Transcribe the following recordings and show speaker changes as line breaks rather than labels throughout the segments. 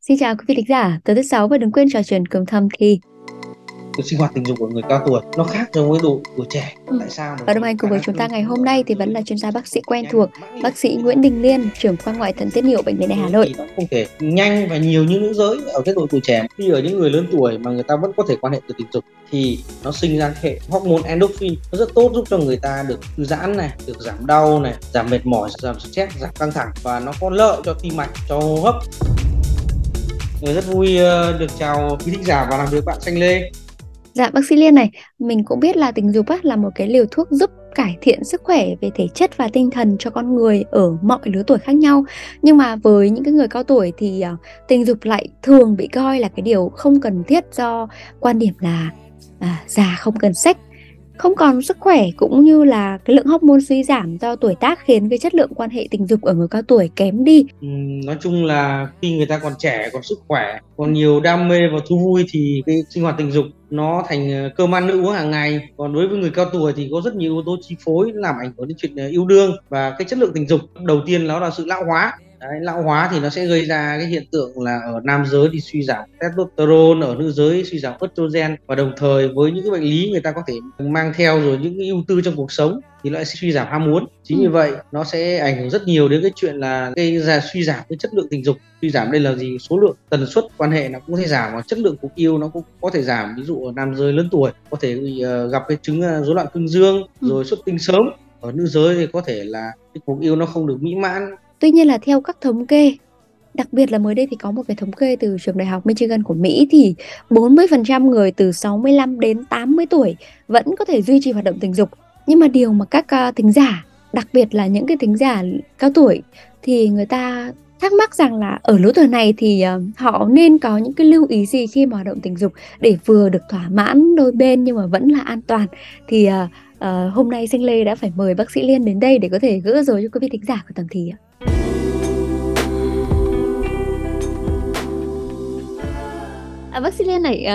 Xin chào quý vị thính giả, tối thứ sáu và đừng quên trò chuyện cùng Thâm Thi.
Cái sinh hoạt tình dục của người cao tuổi nó khác so với độ tuổi trẻ.
Ừ.
Tại sao?
Và đồng hành cùng với chúng ta ngày hôm nay thì vẫn là chuyên gia bác sĩ quen thuộc, bác sĩ Nguyễn Đình Liên, trưởng khoa ngoại thận tiết niệu bệnh viện Đại Hà Nội.
Nó không thể nhanh và nhiều như nữ giới ở cái độ tuổi trẻ. Khi ở những người lớn tuổi mà người ta vẫn có thể quan hệ từ tình dục thì nó sinh ra hệ hormone endorphin nó rất tốt giúp cho người ta được thư giãn này, được giảm đau này, giảm mệt mỏi, giảm stress, giảm căng thẳng và nó có lợi cho tim mạch, cho hô hấp. Rồi rất vui ờ, được chào quý thính giả và làm việc bạn Xanh Lê.
Dạ bác sĩ Liên này, mình cũng biết là tình dục á, là một cái liều thuốc giúp cải thiện sức khỏe về thể chất và tinh thần cho con người ở mọi lứa tuổi khác nhau. Nhưng mà với những cái người cao tuổi thì uh, tình dục lại thường bị coi là cái điều không cần thiết do quan điểm là à, già không cần sách không còn sức khỏe cũng như là cái lượng hormone suy giảm do tuổi tác khiến cái chất lượng quan hệ tình dục ở người cao tuổi kém đi.
Ừ, nói chung là khi người ta còn trẻ còn sức khỏe còn nhiều đam mê và thú vui thì cái sinh hoạt tình dục nó thành ờ, cơm ăn nước uống hàng ngày. Còn đối với người cao tuổi thì có rất nhiều yếu tố chi phối làm ảnh hưởng đến chuyện ờ, yêu đương và cái chất lượng tình dục. Đầu tiên đó là sự lão hóa. Đấy, lão hóa thì nó sẽ gây ra cái hiện tượng là ở nam giới thì suy giảm testosterone ở nữ giới suy giảm estrogen. Và đồng thời với những cái bệnh lý người ta có thể mang theo rồi những cái ưu tư trong cuộc sống thì nó sẽ suy giảm ham muốn chính
Ừ.
vì vậy nó sẽ ảnh hưởng rất nhiều đến cái chuyện là gây ra suy giảm cái chất lượng tình dục. Suy giảm đây là gì? Số lượng tần suất quan hệ nó cũng có thể giảm và chất lượng cuộc yêu nó cũng có thể giảm. Ví dụ ở nam giới lớn tuổi có thể bị, ờ, gặp cái chứng ờ, rối loạn cương dương
Ừ.
rồi xuất tinh sớm. Ở nữ giới thì có thể là cái cuộc yêu nó không được mỹ mãn
Tuy nhiên là theo các thống kê, đặc biệt là mới đây thì có một cái thống kê từ trường đại học Michigan của Mỹ thì 40% người từ 65 đến 80 tuổi vẫn có thể duy trì hoạt động tình dục. Nhưng mà điều mà các uh, thính giả, đặc biệt là những cái thính giả cao tuổi thì người ta thắc mắc rằng là ở lứa tuổi này thì uh, họ nên có những cái lưu ý gì khi mà hoạt động tình dục để vừa được thỏa mãn đôi bên nhưng mà vẫn là an toàn. Thì uh, uh, hôm nay Xanh Lê đã phải mời bác sĩ Liên đến đây để có thể gỡ rối cho quý vị thính giả của Tầm Thì ạ. À, bác sĩ Liên này,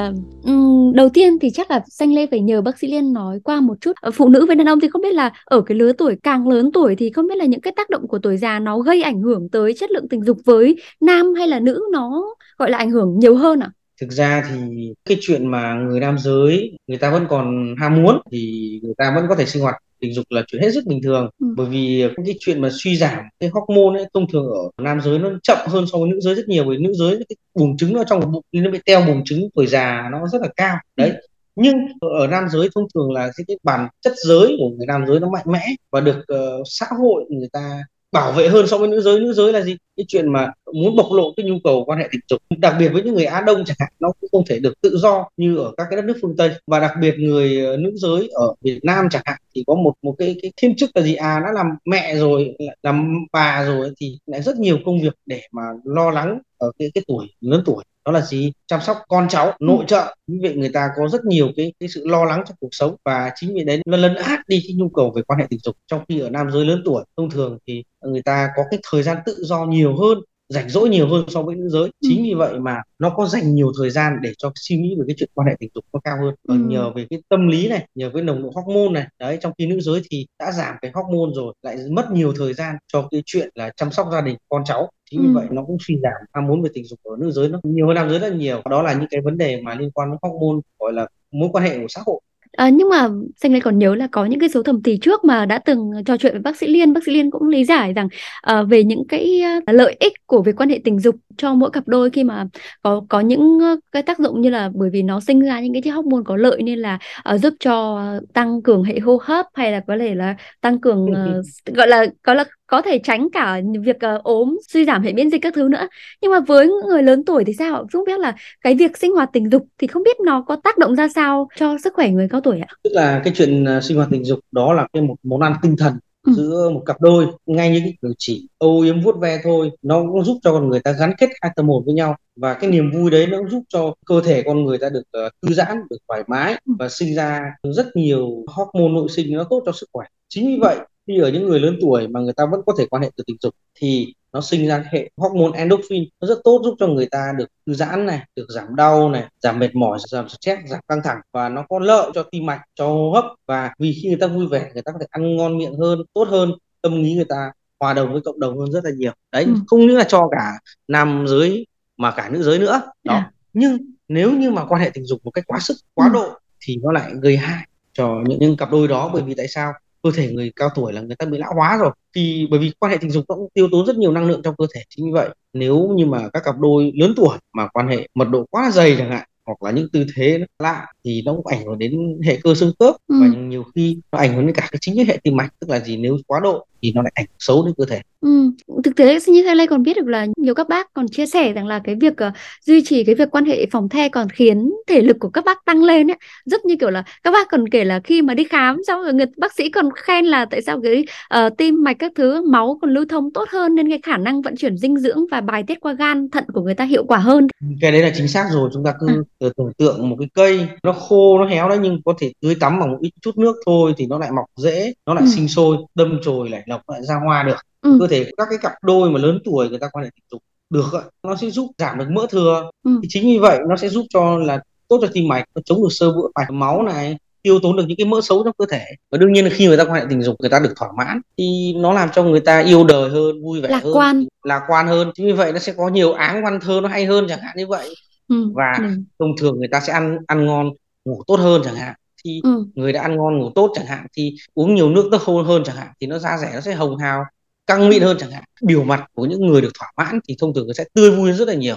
uh, đầu tiên thì chắc là Xanh Lê phải nhờ bác sĩ Liên nói qua một chút. Ờ, phụ nữ với đàn ông thì không biết là ở cái lứa tuổi càng lớn tuổi thì không biết là những cái tác động của tuổi già nó gây ảnh hưởng tới chất lượng tình dục với nam hay là nữ nó gọi là ảnh hưởng nhiều hơn ạ?
thực ra thì cái chuyện mà người nam giới người ta vẫn còn ham muốn thì người ta vẫn có thể sinh hoạt tình dục là chuyện hết sức bình thường.
Ừ.
bởi vì cái chuyện mà suy giảm cái hormone ấy thông thường ở nam giới nó chậm hơn so với nữ giới rất nhiều. Bởi nữ giới cái buồng trứng nó trong bụng nó bị teo buồng trứng tuổi già nó rất là cao. Đấy. Nhưng ở nam giới thông thường là cái, cái bản chất giới của người nam giới nó mạnh mẽ và được ờ, xã hội người ta bảo vệ hơn so với nữ giới. Nữ giới là gì cái chuyện mà muốn bộc lộ cái nhu cầu quan hệ tình dục đặc biệt với những người Á Đông chẳng hạn nó cũng không thể được tự do như ở các cái đất nước phương Tây. Và đặc biệt người ờ, nữ giới ở Việt Nam chẳng hạn thì có một một cái cái thiên chức là gì? À đã làm mẹ rồi làm bà rồi thì lại rất nhiều công việc để mà lo lắng ở cái cái tuổi lớn tuổi. Đó là gì? Chăm sóc con cháu nội trợ. Như vậy người ta có rất nhiều cái cái sự lo lắng trong cuộc sống. Và chính vì đấy nó lấn át đi cái nhu cầu về quan hệ tình dục trong khi ở nam giới lớn tuổi. Thông thường thì người ta có cái thời gian tự do nhiều hơn rảnh rỗi nhiều hơn so với nữ giới. Chính vì vậy mà nó có dành nhiều thời gian để cho suy nghĩ về cái chuyện quan hệ tình dục nó cao hơn.
Ừ.
nhờ về cái tâm lý này nhờ cái nồng độ hormone này đấy trong khi nữ giới thì đã giảm cái hormone rồi lại mất nhiều thời gian cho cái chuyện là chăm sóc gia đình con cháu. Chính vì
Ừ.
vậy nó cũng suy giảm ham muốn về tình dục ở nữ giới nó nhiều hơn nam giới rất là nhiều. Đó là những cái vấn đề mà liên quan đến hormone gọi là mối quan hệ của xã hội
À, nhưng mà Xanh Lê còn nhớ là có những cái số thẩm thì trước mà đã từng trò chuyện với bác sĩ Liên, bác sĩ Liên cũng lý giải rằng à, về những cái à, lợi ích của việc quan hệ tình dục cho mỗi cặp đôi khi mà có có những ờ, cái tác dụng như là bởi vì nó sinh ra những cái chất hormone có lợi nên là ờ, giúp cho tăng cường hệ hô hấp hay là có thể là tăng cường ờ, gọi là có là có thể tránh cả việc ờ, ốm, suy giảm hệ miễn dịch các thứ nữa. Nhưng mà với người lớn tuổi thì sao? Không biết là cái việc sinh hoạt tình dục thì không biết nó có tác động ra sao cho sức khỏe người cao tuổi ạ?
tức là cái chuyện à, sinh hoạt tình dục đó là cái một món ăn tinh thần
Ừ.
giữa một cặp đôi ngay như cái cử chỉ âu yếm vuốt ve thôi nó cũng giúp cho con người ta gắn kết hai tâm hồn với nhau và cái niềm vui đấy nó cũng giúp cho cơ thể con người ta được ờ, thư giãn được thoải mái
Ừ.
và sinh ra rất nhiều hormone nội sinh nó tốt cho sức khỏe chính vì vậy khi ở những người lớn tuổi mà người ta vẫn có thể quan hệ từ tình dục thì nó sinh ra hệ hormone endorphin. Nó rất tốt giúp cho người ta được thư giãn này được giảm đau này giảm mệt mỏi giảm stress giảm căng thẳng và nó có lợi cho tim mạch cho hô hấp. Và vì khi người ta vui vẻ người ta có thể ăn ngon miệng hơn tốt hơn tâm lý người ta hòa đồng với cộng đồng hơn rất là nhiều. Đấy
Ừ.
không những là cho cả nam giới mà cả nữ giới nữa. Đó. À. nhưng nếu như mà quan hệ tình dục một cách quá sức quá ừ. độ thì nó lại gây hại cho những, những cặp đôi đó. Bởi vì tại sao cơ thể người cao tuổi là người ta bị lão hóa rồi thì bởi vì quan hệ tình dục nó cũng tiêu tốn rất nhiều năng lượng trong cơ thể chính vì vậy nếu như mà các cặp đôi lớn tuổi mà quan hệ mật độ quá dày chẳng hạn hoặc là những tư thế lạ thì nó cũng ảnh hưởng đến hệ cơ xương khớp ừ. và nhiều khi nó ảnh hưởng đến cả cái chính cái hệ tim mạch tức là gì nếu quá độ thì nó lại ảnh xấu đến cơ thể.
Ừ. Thực tế như thế này còn biết được là nhiều các bác còn chia sẻ rằng là cái việc uh, duy trì cái việc quan hệ phòng the còn khiến thể lực của các bác tăng lên ấy. Rất như kiểu là các bác còn kể là khi mà đi khám xong rồi người bác sĩ còn khen là tại sao cái uh, tim mạch các thứ máu còn lưu thông tốt hơn nên cái khả năng vận chuyển dinh dưỡng và bài tiết qua gan thận của người ta hiệu quả hơn.
Cái đấy là chính xác rồi chúng ta cứ à. tưởng tượng một cái cây nó khô nó héo đấy nhưng có thể tưới tắm bằng một ít chút nước thôi thì nó lại mọc rễ nó lại ừ. sinh sôi đâm chồi lại lại ra hoa được ừ. cơ thể các cái cặp đôi mà lớn tuổi người ta quan hệ tình dục được nó sẽ giúp giảm được mỡ thừa ừ. thì chính vì vậy nó sẽ giúp cho là tốt cho tim mạch nó chống được sơ vữa mạch máu này tiêu tốn được những cái mỡ xấu trong cơ thể và đương nhiên là khi người ta quan hệ tình dục người ta được thỏa mãn thì nó làm cho người ta yêu đời hơn vui vẻ
lạc
hơn
quan
lạc quan hơn chính vì vậy nó sẽ có nhiều áng văn thơ nó hay hơn chẳng hạn như vậy ừ. và ừ. thông thường người ta sẽ ăn ăn ngon ngủ tốt hơn chẳng hạn thì ừ. người đã ăn ngon ngủ tốt chẳng hạn thì uống nhiều nước nó khô hơn chẳng hạn thì nó da rẻ nó sẽ hồng hào căng mịn hơn chẳng hạn biểu mặt của những người được thỏa mãn thì thông thường nó sẽ tươi vui rất là nhiều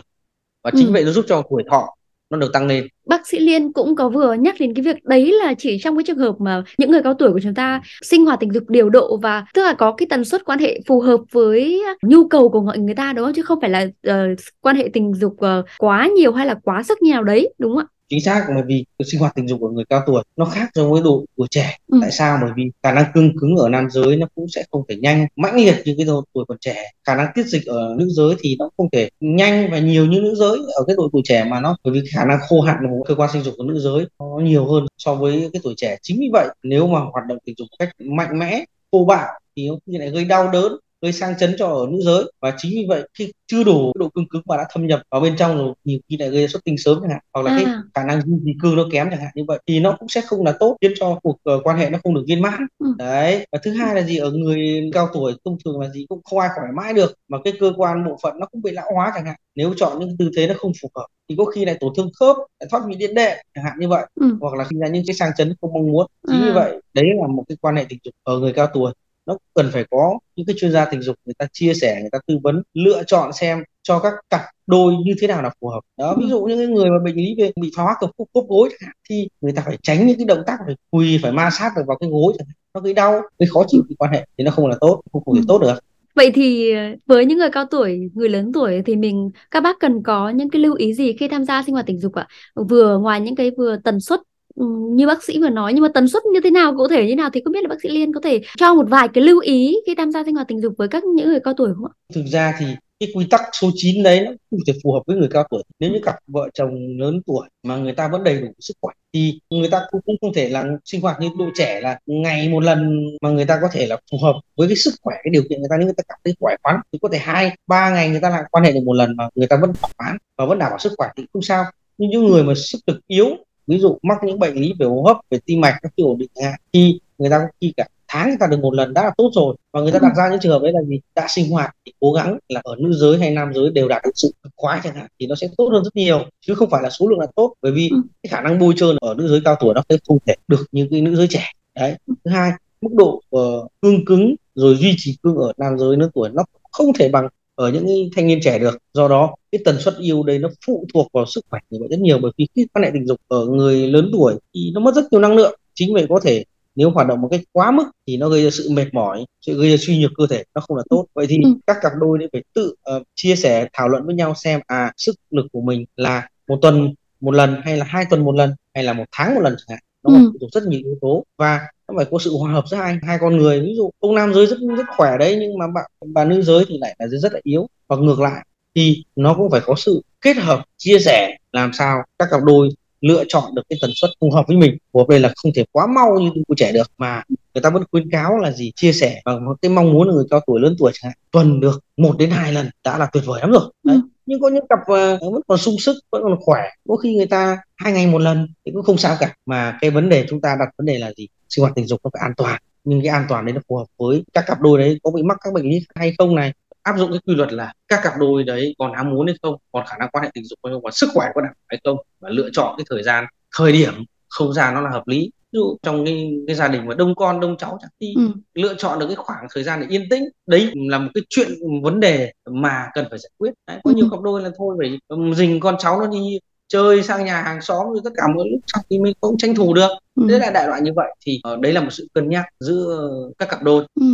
và chính ừ. vậy nó giúp cho tuổi thọ nó được tăng lên.
Bác sĩ Liên cũng có vừa nhắc đến cái việc đấy là chỉ trong cái trường hợp mà những người cao tuổi của chúng ta sinh hoạt tình dục điều độ và tức là có cái tần suất quan hệ phù hợp với nhu cầu của mọi người ta đúng không chứ không phải là uh, quan hệ tình dục uh, quá nhiều hay là quá sức nhiều đấy đúng không ạ?
Chính xác bởi vì sinh hoạt tình dục của người cao tuổi nó khác so với độ tuổi trẻ. Ừ. tại sao? Bởi vì khả năng cương cứng ở nam giới nó cũng sẽ không thể nhanh. Mãnh liệt như cái độ tuổi còn trẻ khả năng tiết dịch ở nữ giới thì nó không thể nhanh và nhiều như nữ giới. Ở cái độ tuổi trẻ mà nó bởi vì khả năng khô hạn của cơ quan sinh dục của nữ giới nó nhiều hơn so với cái tuổi trẻ. Chính vì vậy nếu mà hoạt động tình dục cách mạnh mẽ thô bạo thì nó lại gây đau đớn gây sang chấn cho ở nữ giới và chính vì vậy khi chưa đủ độ cứng cứng mà đã thâm nhập vào bên trong rồi nhiều khi lại gây xuất tinh sớm chẳng hạn hoặc là à. cái khả năng duy trì cương nó kém chẳng hạn như vậy thì nó cũng sẽ không là tốt khiến cho cuộc uh, quan hệ nó không được viên mãn ừ. đấy và thứ hai là gì ở người cao tuổi thông thường là gì cũng không ai khỏi mãi được mà cái cơ quan bộ phận nó cũng bị lão hóa chẳng hạn nếu chọn những tư thế nó không phù hợp thì có khi lại tổn thương khớp lại thoát vị điện đệm chẳng hạn như vậy ừ. hoặc là khi ra những cái sang chấn không mong muốn chính à. như vậy đấy là một cái quan hệ tình dục ở người cao tuổi nó cần phải có những cái chuyên gia tình dục người ta chia sẻ người ta tư vấn lựa chọn xem cho các cặp đôi như thế nào là phù hợp đó ví dụ những người mà bệnh lý về bị thoái hóa cột khớp gối thì người ta phải tránh những cái động tác phải quỳ phải ma sát được vào cái gối nó gây đau gây khó chịu cái quan hệ thì nó không là tốt không thể ừ. tốt được
Vậy thì với những người cao tuổi, người lớn tuổi thì mình các bác cần có những cái lưu ý gì khi tham gia sinh hoạt tình dục ạ? Vừa ngoài những cái vừa tần suất Ừ, như bác sĩ vừa nói nhưng mà tần suất như thế nào cụ thể như nào thì không biết là bác sĩ Liên có thể cho một vài cái lưu ý khi tham gia sinh hoạt tình dục với các những người cao tuổi không ạ?
Thực ra thì cái quy tắc số 9 đấy nó không thể phù hợp với người cao tuổi. Nếu như cặp vợ chồng lớn tuổi mà người ta vẫn đầy đủ sức khỏe thì người ta cũng, cũng không thể là sinh hoạt như độ trẻ là ngày một lần mà người ta có thể là phù hợp với cái sức khỏe cái điều kiện người ta. Nếu người ta cảm thấy khỏe khoắn thì có thể hai ba ngày người ta lại quan hệ được một lần mà người ta vẫn thỏa mãn và vẫn đảm bảo sức khỏe thì không sao. Nhưng những người mà sức lực yếu ví dụ mắc những bệnh lý về hô hấp về tim mạch các kiểu ổn định hạn thì người ta khi cả tháng người ta được một lần đã là tốt rồi và người ta đặt ra những trường hợp đấy là gì? Đã sinh hoạt thì cố gắng là ở nữ giới hay nam giới đều đạt được sự khoái chẳng hạn thì nó sẽ tốt hơn rất nhiều chứ không phải là số lượng là tốt. Bởi vì ừ. cái khả năng bôi trơn ở nữ giới cao tuổi nó sẽ không thể được như cái nữ giới trẻ. Đấy. Thứ hai mức độ uh, cương cứng rồi duy trì cương ở nam giới lớn tuổi nó không thể bằng ở những thanh niên trẻ được. Do đó cái tần suất yêu đây nó phụ thuộc vào sức khỏe người bệnh rất nhiều bởi vì khi quan hệ tình dục ở người lớn tuổi thì nó mất rất nhiều năng lượng. Chính vậy có thể nếu hoạt động một cách quá mức thì nó gây ra sự mệt mỏi sẽ gây ra suy nhược cơ thể. Nó không là tốt. Vậy thì ừ. các cặp đôi nên phải tự uh, chia sẻ thảo luận với nhau xem à sức lực của mình là một tuần một lần hay là hai tuần một lần hay là một tháng một lần chẳng hạn. Nó ừ. phụ thuộc rất nhiều yếu tố. Và nó phải có sự hòa hợp giữa hai hai con người. Ví dụ ông nam giới rất rất khỏe đấy nhưng mà bạn bà nữ giới thì lại là rất là yếu. Hoặc ngược lại thì nó cũng phải có sự kết hợp chia sẻ làm sao các cặp đôi lựa chọn được cái tần suất phù hợp với mình. Phù hợp đây là không thể quá mau như của trẻ được mà người ta vẫn khuyến cáo là gì? Chia sẻ và cái mong muốn của người cao tuổi lớn tuổi chẳng hạn. Tuần được một đến hai lần đã là tuyệt vời lắm rồi. Đấy. Ừ. nhưng có những cặp uh, vẫn còn sung sức vẫn còn khỏe. Có khi người ta hai ngày một lần thì cũng không sao cả. Mà cái vấn đề chúng ta đặt vấn đề là gì sinh hoạt tình dục nó phải an toàn. Nhưng cái an toàn đấy nó phù hợp với các cặp đôi đấy có bị mắc các bệnh lý hay không này. Áp dụng cái quy luật là các cặp đôi đấy còn ham muốn hay không còn khả năng quan hệ tình dục hay không và sức khỏe có đảm hay không. Và lựa chọn cái thời gian thời điểm không gian nó là hợp lý. Ví dụ trong cái, cái gia đình mà đông con đông cháu chẳng thì ừ. lựa chọn được cái khoảng thời gian để yên tĩnh. Đấy là một cái chuyện vấn đề mà cần phải giải quyết. Đấy, có ừ. nhiều cặp đôi là thôi phải dình con cháu nó đi chơi sang nhà hàng xóm rồi tất cả mọi lúc xong thì mình cũng tranh thủ được ừ. đấy là đại loại như vậy thì uh, đấy là một sự cân nhắc giữa các cặp đôi
ừ.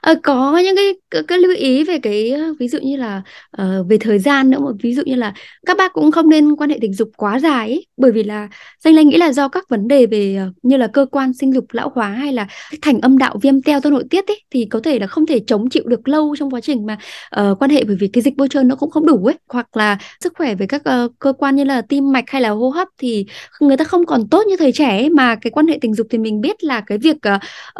à, có những cái, cái cái lưu ý về cái ví dụ như là uh, về thời gian nữa một ví dụ như là các bác cũng không nên quan hệ tình dục quá dài ấy, bởi vì là danh linh nghĩ là do các vấn đề về uh, như là cơ quan sinh dục lão hóa hay là thành âm đạo viêm teo do nội tiết ấy thì có thể là không thể chống chịu được lâu trong quá trình mà uh, quan hệ bởi vì cái dịch bôi trơn nó cũng không đủ ấy hoặc là sức khỏe về các uh, cơ quan như là tim mạch hay là hô hấp thì người ta không còn tốt như thời trẻ ấy, mà cái quan hệ tình dục thì mình biết là cái việc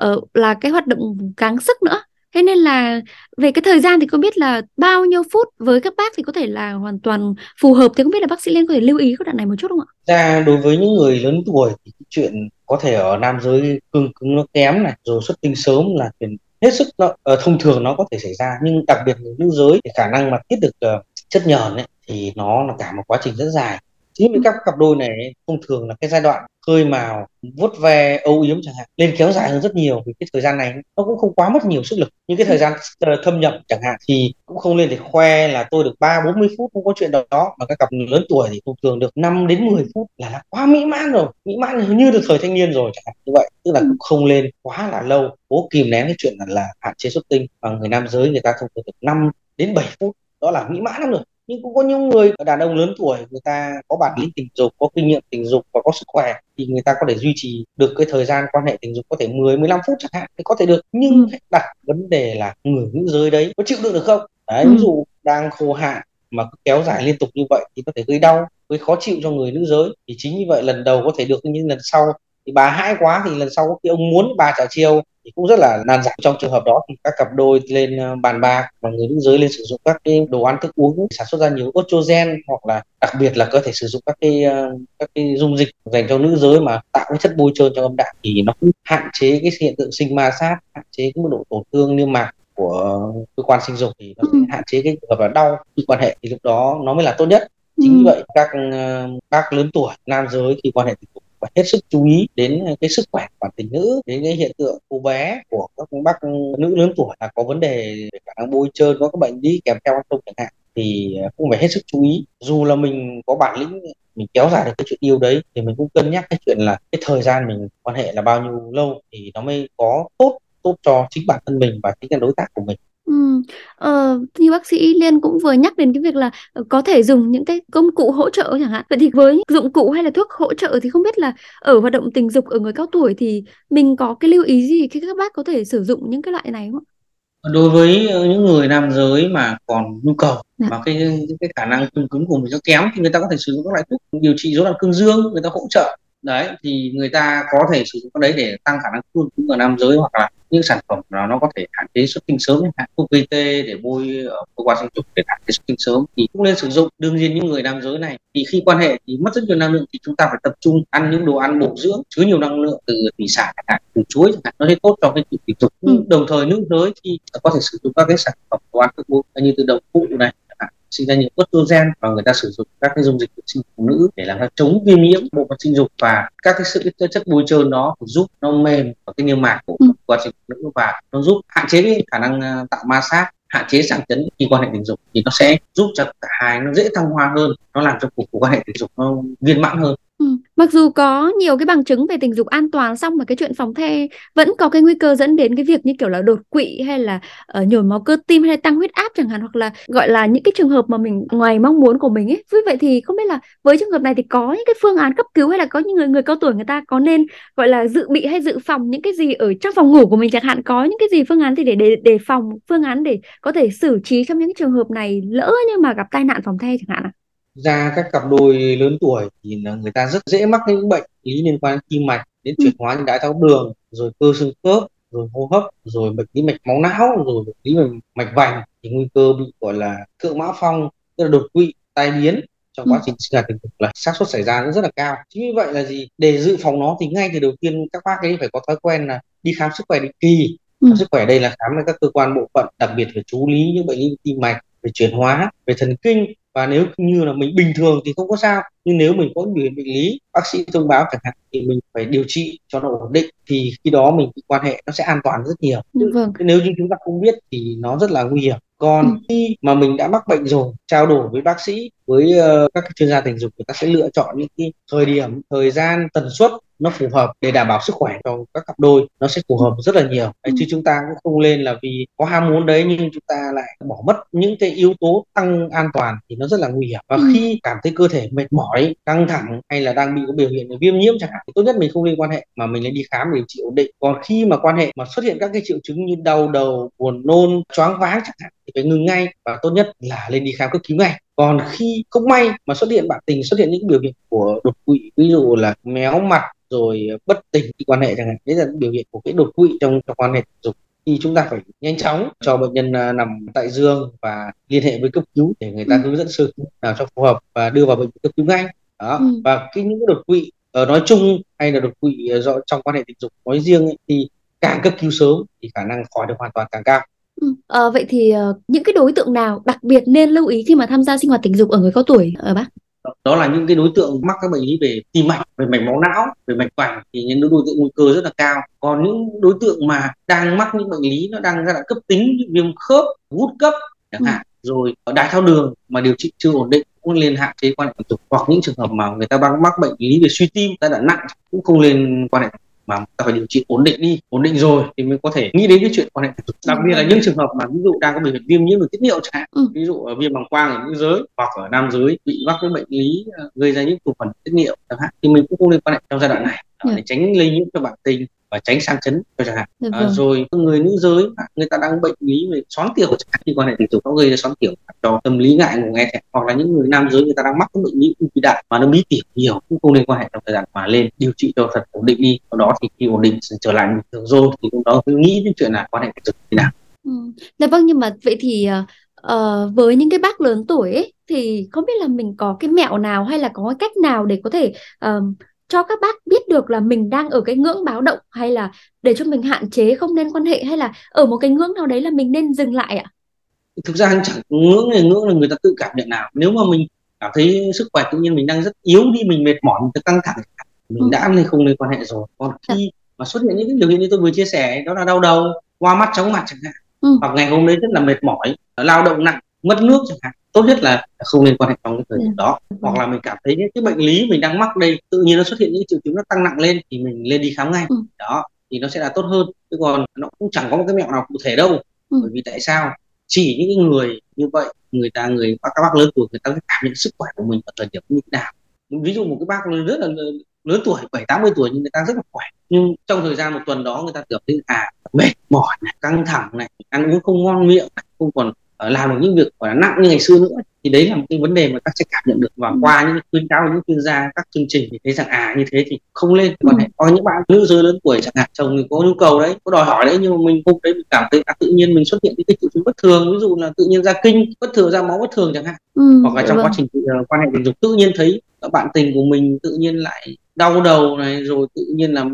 uh, là cái hoạt động gắng sức nữa. Thế nên là về cái thời gian thì không biết là bao nhiêu phút với các bác thì có thể là hoàn toàn phù hợp. Thì không biết là bác sĩ Liên có thể lưu ý các đoạn này một chút không ạ?
Ra đối với những người lớn tuổi thì cái chuyện có thể ở nam giới cương cứng nó kém này rồi xuất tinh sớm là chuyện hết sức nó, uh, thông thường nó có thể xảy ra. Nhưng đặc biệt là nữ giới thì khả năng mà tiết được uh, chất nhờn ấy, thì nó là cả một quá trình rất dài. Chính vì các cặp đôi này thông thường là cái giai đoạn khơi mào vuốt ve âu yếm chẳng hạn lên kéo dài hơn rất nhiều vì cái thời gian này nó cũng không quá mất nhiều sức lực. Nhưng cái thời gian ờ, thâm nhập chẳng hạn thì cũng không lên để khoe là tôi được ba bốn mươi phút không có chuyện đó. Mà các cặp lớn tuổi thì thông thường được 5 đến 10 phút là, là quá mỹ mãn rồi. Mỹ mãn như được thời thanh niên rồi chẳng hạn như vậy. Tức là cũng không lên quá là lâu. Cố kìm nén cái chuyện là, là hạn chế xuất tinh. Và người nam giới người ta thông thường được 5 đến 7 phút. Đó là mỹ mãn lắm rồi nhưng cũng có những người đàn ông lớn tuổi người ta có bản lĩnh tình dục có kinh nghiệm tình dục và có sức khỏe thì người ta có thể duy trì được cái thời gian quan hệ tình dục có thể 10 15 phút chẳng hạn thì có thể được nhưng ừ. hãy đặt vấn đề là người nữ giới đấy có chịu được được không đấy ừ. ví dụ đang khô hạn mà cứ kéo dài liên tục như vậy thì có thể gây đau gây khó chịu cho người nữ giới thì chính như vậy lần đầu có thể được nhưng lần sau thì bà hãi quá thì lần sau khi ông muốn bà trả chiêu thì cũng rất là nan giải. Trong trường hợp đó thì các cặp đôi lên ờ, bàn bạc và người nữ giới lên sử dụng các cái đồ ăn thức uống sản xuất ra nhiều estrogen hoặc là đặc biệt là có thể sử dụng các cái ờ, các cái dung dịch dành cho nữ giới mà tạo cái chất bôi trơn trong âm đạo thì nó cũng hạn chế cái hiện tượng sinh ma sát hạn chế cái mức độ tổn thương niêm mạc của cơ quan sinh dục thì nó sẽ hạn chế cái trường hợp là đau khi quan hệ thì lúc đó nó mới là tốt nhất. Chính vì vậy các uh, bác lớn tuổi nam giới khi quan hệ tình phải hết sức chú ý đến cái sức khỏe của bản tình nữ, đến cái hiện tượng cô bé của các bác nữ lớn tuổi là có vấn đề về khả năng bôi trơn, có các bệnh lý kèm theo không chẳng hạn, thì cũng phải hết sức chú ý. Dù là mình có bản lĩnh, mình kéo dài được cái chuyện yêu đấy, thì mình cũng cân nhắc cái chuyện là cái thời gian mình quan hệ là bao nhiêu lâu thì nó mới có tốt tốt cho chính bản thân mình và chính là đối tác của mình.
Ừm, ờ, như bác sĩ Liên cũng vừa nhắc đến cái việc là, ờ, có thể dùng những cái công cụ hỗ trợ chẳng hạn. Vậy thì với dụng cụ hay là thuốc hỗ trợ thì không biết là ở hoạt động tình dục ở người cao tuổi thì mình có cái lưu ý gì khi các bác có thể sử dụng những cái loại này không
ạ? Đối với, ờ, những người nam giới mà còn nhu cầu Dạ. mà cái cái khả năng cương cứng của mình nó kém thì người ta có thể sử dụng các loại thuốc điều trị rối loạn cương dương, người ta hỗ trợ. Đấy, thì người ta có thể sử dụng cái đấy để tăng khả năng cương cứng ở nam giới hoặc là những sản phẩm nào nó có thể hạn chế xuất tinh sớm hạn thuốc VT để bôi ở cơ quan sinh dục để hạn chế xuất tinh sớm thì cũng nên sử dụng đương nhiên những người nam giới này thì khi quan hệ thì mất rất nhiều năng lượng thì chúng ta phải tập trung ăn những đồ ăn bổ dưỡng chứa nhiều năng lượng từ thủy sản chẳng hạn từ chuối chẳng hạn nó sẽ tốt cho cái chuyện tình dục ừ. đồng thời nữ giới thì có thể sử dụng các cái sản phẩm đồ ăn thức uống như từ đậu phụ này sinh ra nhiều estrogen và người ta sử dụng các cái dung dịch vệ sinh phụ nữ để làm sao chống viêm nhiễm bộ phận sinh dục và các cái sự cái chất bôi trơn đó giúp nó mềm ở cái niêm mạc của ừ quá trình phụ nữ và nó giúp hạn chế cái khả năng ờ, tạo ma sát, hạn chế sang chấn khi quan hệ tình dục thì nó sẽ giúp cho cả hai nó dễ thăng hoa hơn, nó làm cho cuộc quan hệ tình dục nó viên mãn hơn.
Mặc dù có nhiều cái bằng chứng về tình dục an toàn xong mà cái chuyện phòng the vẫn có cái nguy cơ dẫn đến cái việc như kiểu là đột quỵ hay là uh, nhồi máu cơ tim hay tăng huyết áp chẳng hạn hoặc là gọi là những cái trường hợp mà mình ngoài mong muốn của mình ấy. Vì vậy thì không biết là với trường hợp này thì có những cái phương án cấp cứu hay là có những người người cao tuổi người ta có nên gọi là dự bị hay dự phòng những cái gì ở trong phòng ngủ của mình chẳng hạn có những cái gì phương án thì để để đề phòng phương án để có thể xử trí trong những trường hợp này lỡ như mà gặp tai nạn phòng the chẳng hạn à?
Ra các cặp đôi lớn tuổi thì người ta rất dễ mắc những bệnh lý liên quan đến tim mạch đến ừ. chuyển hóa như đái tháo đường rồi cơ xương khớp rồi hô hấp rồi bệnh lý mạch máu não rồi bệnh lý mạch vành thì nguy cơ bị gọi là thượng mã phong tức là đột quỵ tai biến trong quá ừ. trình sinh hoạt tình dục là xác suất xảy ra nó rất là cao chính vì vậy là gì để dự phòng nó thì ngay từ đầu tiên các bác ấy phải có thói quen là đi khám sức khỏe định kỳ ừ. khám sức khỏe đây là khám với các cơ quan bộ phận đặc biệt về chú lý những bệnh lý tim mạch về chuyển hóa về thần kinh và nếu như là mình bình thường thì không có sao nhưng nếu mình có biểu hiện bệnh lý bác sĩ thông báo chẳng hạn thì mình phải điều trị cho nó ổn định thì khi đó mình quan hệ nó sẽ an toàn rất nhiều vâng. nếu như chúng ta không biết thì nó rất là nguy hiểm còn ừ. khi mà mình đã mắc bệnh rồi trao đổi với bác sĩ với uh, các chuyên gia tình dục người ta sẽ lựa chọn những cái thời điểm thời gian tần suất nó phù hợp để đảm bảo sức khỏe cho các cặp đôi nó sẽ phù hợp rất là nhiều. Đấy, chứ chúng ta cũng không lên là vì có ham muốn đấy nhưng chúng ta lại bỏ mất những cái yếu tố tăng an toàn thì nó rất là nguy hiểm. Và ừ. khi cảm thấy cơ thể mệt mỏi căng thẳng hay là đang bị có biểu hiện viêm nhiễm chẳng hạn thì tốt nhất mình không nên quan hệ mà mình nên đi khám để điều trị ổn định. Còn khi mà quan hệ mà xuất hiện các cái triệu chứng như đau đầu buồn nôn choáng váng chẳng hạn thì phải ngừng ngay và tốt nhất là lên đi khám cấp cứu ngay. Còn khi không may mà xuất hiện bạn tình xuất hiện những biểu hiện của đột quỵ ví dụ là méo mặt rồi bất tỉnh khi quan hệ chẳng hạn đấy là biểu hiện của cái đột quỵ trong, trong quan hệ dục thì chúng ta phải nhanh chóng cho bệnh nhân à, nằm tại giường và liên hệ với cấp cứu để người ta ừ. hướng dẫn sơ cứu nào cho phù hợp và đưa vào bệnh viện cấp cứu ngay đó ừ. và cái những cái đột quỵ ở ờ, nói chung hay là đột quỵ do trong quan hệ tình dục nói riêng ấy, thì càng cấp cứu sớm thì khả năng khỏi được hoàn toàn càng cao
Ừ. À, vậy thì uh, những cái đối tượng nào đặc biệt nên lưu ý khi mà tham gia sinh hoạt tình dục ở người cao tuổi ở bác?
Đó là những cái đối tượng mắc các bệnh lý về tim mạch về mạch máu não về mạch vành thì những đối tượng nguy cơ rất là cao còn những đối tượng mà đang mắc những bệnh lý nó đang giai đoạn cấp tính như viêm khớp gút cấp chẳng ừ. hạn rồi đái tháo đường mà điều trị chưa ổn định cũng lên hạn chế quan hệ tình dục hoặc những trường hợp mà người ta đang mắc bệnh lý về suy tim giai đoạn nặng cũng không lên quan hệ mà ta phải điều trị ổn định đi ổn định rồi thì mới có thể nghĩ đến cái chuyện quan hệ tình dục đặc biệt là những trường hợp mà ví dụ đang có biểu hiện viêm nhiễm đường tiết niệu chẳng hạn ừ. ví dụ ở viêm bằng quang ở nữ giới hoặc ở nam giới bị mắc cái bệnh lý ờ, gây ra những tụ phần tiết niệu chẳng hạn thì mình cũng không nên quan hệ trong giai đoạn này để tránh lây nhiễm cho bạn tình và tránh sang chấn cho chẳng hạn. À, rồi người nữ giới người ta đang bệnh lý về xoắn tiểu chẳng hạn khi quan hệ tình dục nó gây ra xoắn tiểu cho tâm lý ngại ngủ nghe thẹn hoặc là những người nam giới người ta đang mắc cái bệnh lý ung thư đại mà nó bí tiểu nhiều cũng không nên quan hệ trong thời gian mà lên điều trị cho thật ổn định đi. Sau đó thì khi ổn định trở lại bình thường rồi thì cũng đó cứ nghĩ đến chuyện là quan hệ tình dục thế nào.
Ừ. Dạ vâng nhưng mà vậy thì uh, với những cái bác lớn tuổi ấy, thì không biết là mình có cái mẹo nào hay là có cái cách nào để có thể uh, cho các bác biết được là mình đang ở cái ngưỡng báo động hay là để cho mình hạn chế không nên quan hệ hay là ở một cái ngưỡng nào đấy là mình nên dừng lại ạ?
Thực ra chẳng ngưỡng này ngưỡng là người ta tự cảm nhận nào. Nếu mà mình cảm thấy sức khỏe tự nhiên mình đang rất yếu đi, mình mệt mỏi, mình căng thẳng, mình ừ. đã nên không nên quan hệ rồi. Còn khi à. mà xuất hiện những cái biểu hiện như tôi vừa chia sẻ, đó là đau đầu, hoa mắt, chóng mặt chẳng hạn, ừ. hoặc ngày hôm đấy rất là mệt mỏi, lao động nặng, mất nước chẳng hạn tốt nhất là không nên quan hệ trong cái thời điểm ừ. đó. Hoặc là mình cảm thấy những cái bệnh lý mình đang mắc đây tự nhiên nó xuất hiện những triệu chứng nó tăng nặng lên thì mình lên đi khám ngay. Ừ. đó thì nó sẽ là tốt hơn. Chứ còn nó cũng chẳng có một cái mẹo nào cụ thể đâu. Ừ. bởi vì tại sao? Chỉ những người như vậy người ta người các bác lớn tuổi người ta cảm nhận sức khỏe của mình ở thời điểm như thế nào. Ví dụ một cái bác rất là lớn tuổi bảy tám mươi tuổi nhưng người ta rất là khỏe. Nhưng trong thời gian một tuần đó người ta cảm thấy à mệt mỏi này căng thẳng này ăn uống không ngon miệng này, không còn làm được những việc gọi là nặng như ngày xưa nữa thì đấy là một cái vấn đề mà các sẽ cảm nhận được và ừ. qua những khuyến cáo của những chuyên gia các chương trình thì thấy rằng à như thế thì không lên ừ. có những bạn nữ giới lớn tuổi chẳng hạn chồng thì có nhu cầu đấy có đòi hỏi đấy nhưng mà mình không đấy mình cảm thấy à, tự nhiên mình xuất hiện những cái triệu chứng bất thường ví dụ là tự nhiên ra kinh bất thường ra máu bất thường chẳng hạn ừ, hoặc là trong vâng. quá trình uh, quan hệ tình dục tự nhiên thấy bạn tình của mình tự nhiên lại đau đầu này rồi tự nhiên là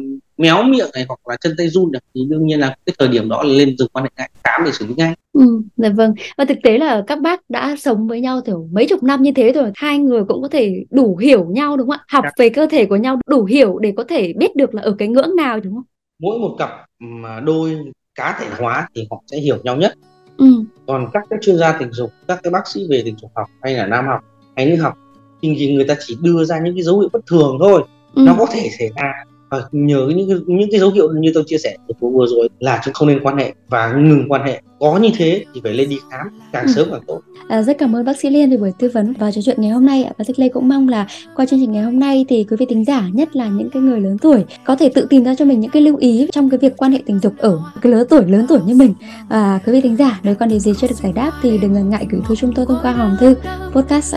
méo miệng này hoặc là chân tay run được thì đương nhiên là cái thời điểm đó là lên dừng quan hệ ngay khám để xử lý ngay.
Ừ, dạ vâng. Và thực tế là các bác đã sống với nhau kiểu mấy chục năm như thế rồi, hai người cũng có thể đủ hiểu nhau đúng không ạ? Học dạ. về cơ thể của nhau đủ hiểu để có thể biết được là ở cái ngưỡng nào đúng không?
Mỗi một cặp mà đôi cá thể hóa thì họ sẽ hiểu nhau nhất. Ừ. Còn các cái chuyên gia tình dục, các cái bác sĩ về tình dục học hay là nam học hay nữ học thì người ta chỉ đưa ra những cái dấu hiệu bất thường thôi. Ừ. Nó có thể xảy ra và nhớ những cái, những cái dấu hiệu như tôi chia sẻ vừa vừa rồi là chúng không nên quan hệ và ngừng quan hệ. Có như thế thì phải lên đi khám càng ừ. sớm càng tốt.
À, rất cảm ơn bác sĩ Liên vì buổi tư vấn và trò chuyện ngày hôm nay và Dịch Lê cũng mong là qua chương trình ngày hôm nay thì quý vị thính giả nhất là những cái người lớn tuổi có thể tự tìm ra cho mình những cái lưu ý trong cái việc quan hệ tình dục ở cái lớn tuổi lớn tuổi như mình. Và quý vị thính giả nếu còn điều gì chưa được giải đáp thì đừng ngần ngại gửi thư chúng tôi thông qua hòm thư podcast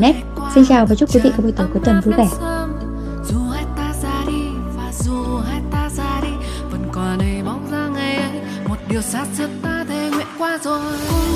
net. Xin chào và chúc quý vị có buổi tối cuối tuần vui vẻ
xa xưa ta thề nguyện qua rồi.